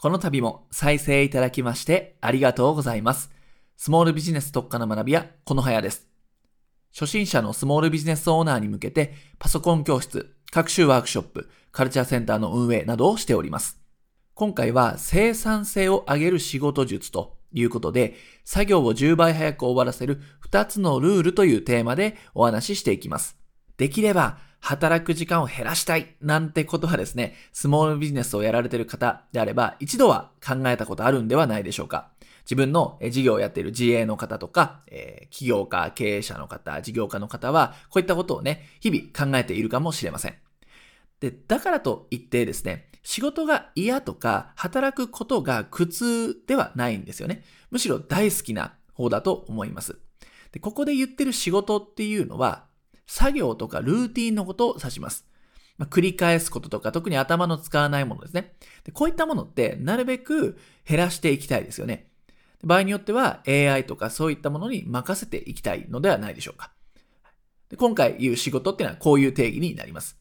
この度も再生いただきましてありがとうございます。スモールビジネス特化の学び屋、このはやです。初心者のスモールビジネスオーナーに向けて、パソコン教室、学習ワークショップ、カルチャーセンターの運営などをしております。今回は生産性を上げる仕事術ということで、作業を10倍早く終わらせる2つのルールというテーマでお話ししていきます。できれば働く時間を減らしたいなんてことはですね、スモールビジネスをやられている方であれば、一度は考えたことあるんではないでしょうか。自分の事業をやっている自営の方とか、えー、起業家、経営者の方、事業家の方は、こういったことをね、日々考えているかもしれません。で、だからといってですね、仕事が嫌とか、働くことが苦痛ではないんですよね。むしろ大好きな方だと思います。で、ここで言ってる仕事っていうのは、作業とかルーティンのことを指します。まあ、繰り返すこととか、特に頭の使わないものですね。でこういったものって、なるべく減らしていきたいですよね。場合によっては AI とかそういったものに任せていきたいのではないでしょうか。で今回言う仕事っていうのはこういう定義になります。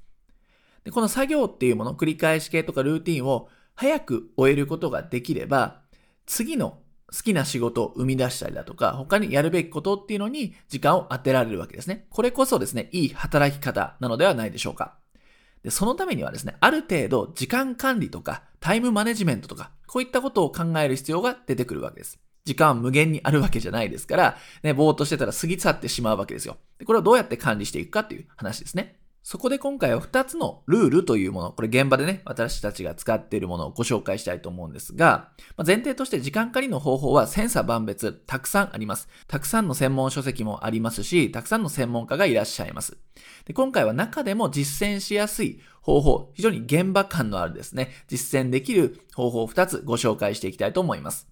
でこの作業っていうもの、繰り返し系とかルーティンを早く終えることができれば、次の好きな仕事を生み出したりだとか、他にやるべきことっていうのに時間を当てられるわけですね。これこそですね、いい働き方なのではないでしょうか。で、そのためにはですね、ある程度時間管理とかタイムマネジメントとか、こういったことを考える必要が出てくるわけです。時間は無限にあるわけじゃないですから、ね、ぼーっとしてたら過ぎ去ってしまうわけですよ。で、これをどうやって管理していくかっていう話ですね。そこで今回は2つのルールというもの、これ現場でね、私たちが使っているものをご紹介したいと思うんですが、ま前提として時間管理の方法は千差万別、たくさんあります。たくさんの専門書籍もありますし、たくさんの専門家がいらっしゃいます。で今回は中でも実践しやすい方法、非常に現場感のあるですね、実践できる方法を2つご紹介していきたいと思います。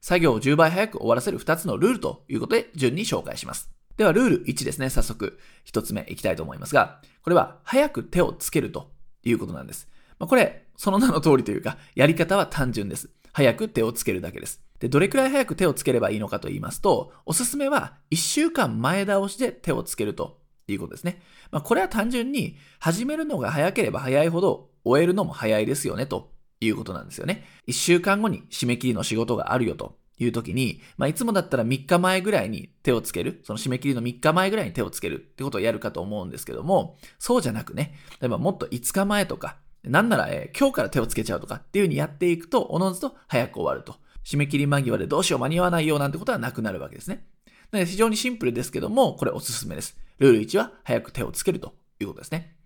作業を10倍早く終わらせる2つのルールということで順に紹介します。では、ルール1ですね。早速、一つ目いきたいと思いますが、これは、早く手をつけるということなんです。まあ、これ、その名の通りというか、やり方は単純です。早く手をつけるだけです。で、どれくらい早く手をつければいいのかと言いますと、おすすめは1週間前倒しで手をつけるということですね。まあ、これは単純に、始めるのが早ければ早いほど、終えるのも早いですよね、ということなんですよね。1週間後に締め切りの仕事があるよという時に、まあ、いつもだったら3日前ぐらいに手をつける、その締め切りの3日前ぐらいに手をつけるってことをやるかと思うんですけども、そうじゃなくね、例えばもっと5日前とか、なんなら、えー、今日から手をつけちゃうとかっていう風にやっていくと、おのずと早く終わると。締め切り間際でどうしよう間に合わないよなんてことはなくなるわけですね。なので非常にシンプルですけども、これおすすめです。ルール1は早く手をつけるということですね。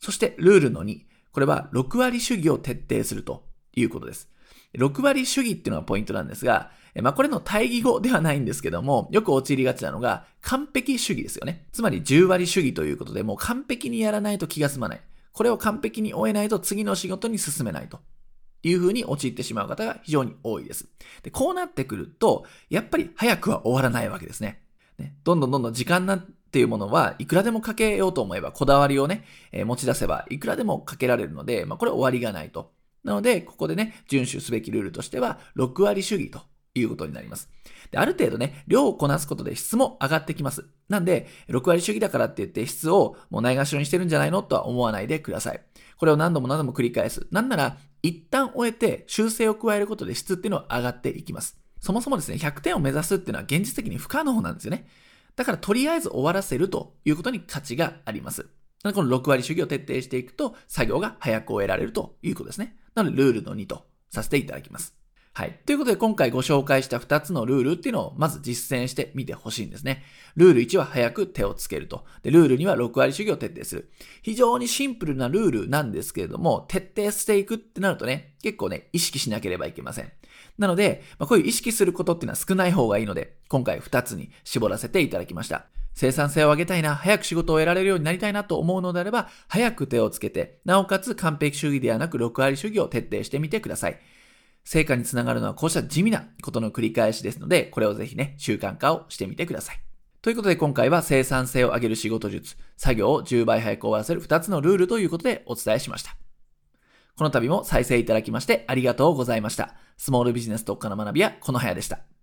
そしてルールの2、これは6割主義を徹底するということです。6割主義っていうのがポイントなんですが、まあこれの対義語ではないんですけども、よく陥りがちなのが完璧主義ですよね。つまり10割主義ということで、もう完璧にやらないと気が済まない。これを完璧に終えないと次の仕事に進めないと。いう風に陥ってしまう方が非常に多いです。で、こうなってくると、やっぱり早くは終わらないわけですね。ねどんどんどんどん時間なんていうものはいくらでもかけようと思えば、こだわりをね、えー、持ち出せばいくらでもかけられるので、まあこれ終わりがないと。なので、ここでね、遵守すべきルールとしては、6割主義ということになります。で、ある程度ね、量をこなすことで質も上がってきます。なんで、6割主義だからって言って質をもうないがしろにしてるんじゃないのとは思わないでください。これを何度も何度も繰り返す。なんなら、一旦終えて修正を加えることで質っていうのは上がっていきます。そもそもですね、100点を目指すっていうのは現実的に不可能なんですよね。だからとりあえず終わらせるということに価値があります。この6割主義を徹底していくと、作業が早く終えられるということですね。なので、ルールの2とさせていただきます。はい。ということで、今回ご紹介した2つのルールっていうのをまず実践してみてほしいんですね。ルール1は早く手をつけると。で、ルール2は6割主義を徹底する。非常にシンプルなルールなんですけれども、徹底していくってなるとね、結構ね、意識しなければいけません。なので、まあ、こういう意識することっていうのは少ない方がいいので、今回2つに絞らせていただきました。生産性を上げたいな、早く仕事を得られるようになりたいなと思うのであれば、早く手をつけて、なおかつ完璧主義ではなく6割主義を徹底してみてください。成果につながるのはこうした地味なことの繰り返しですので、これをぜひね、習慣化をしてみてください。ということで今回は生産性を上げる仕事術、作業を10倍早く終わらせる2つのルールということでお伝えしました。この度も再生いただきましてありがとうございました。スモールビジネス特化の学びはこの早でした。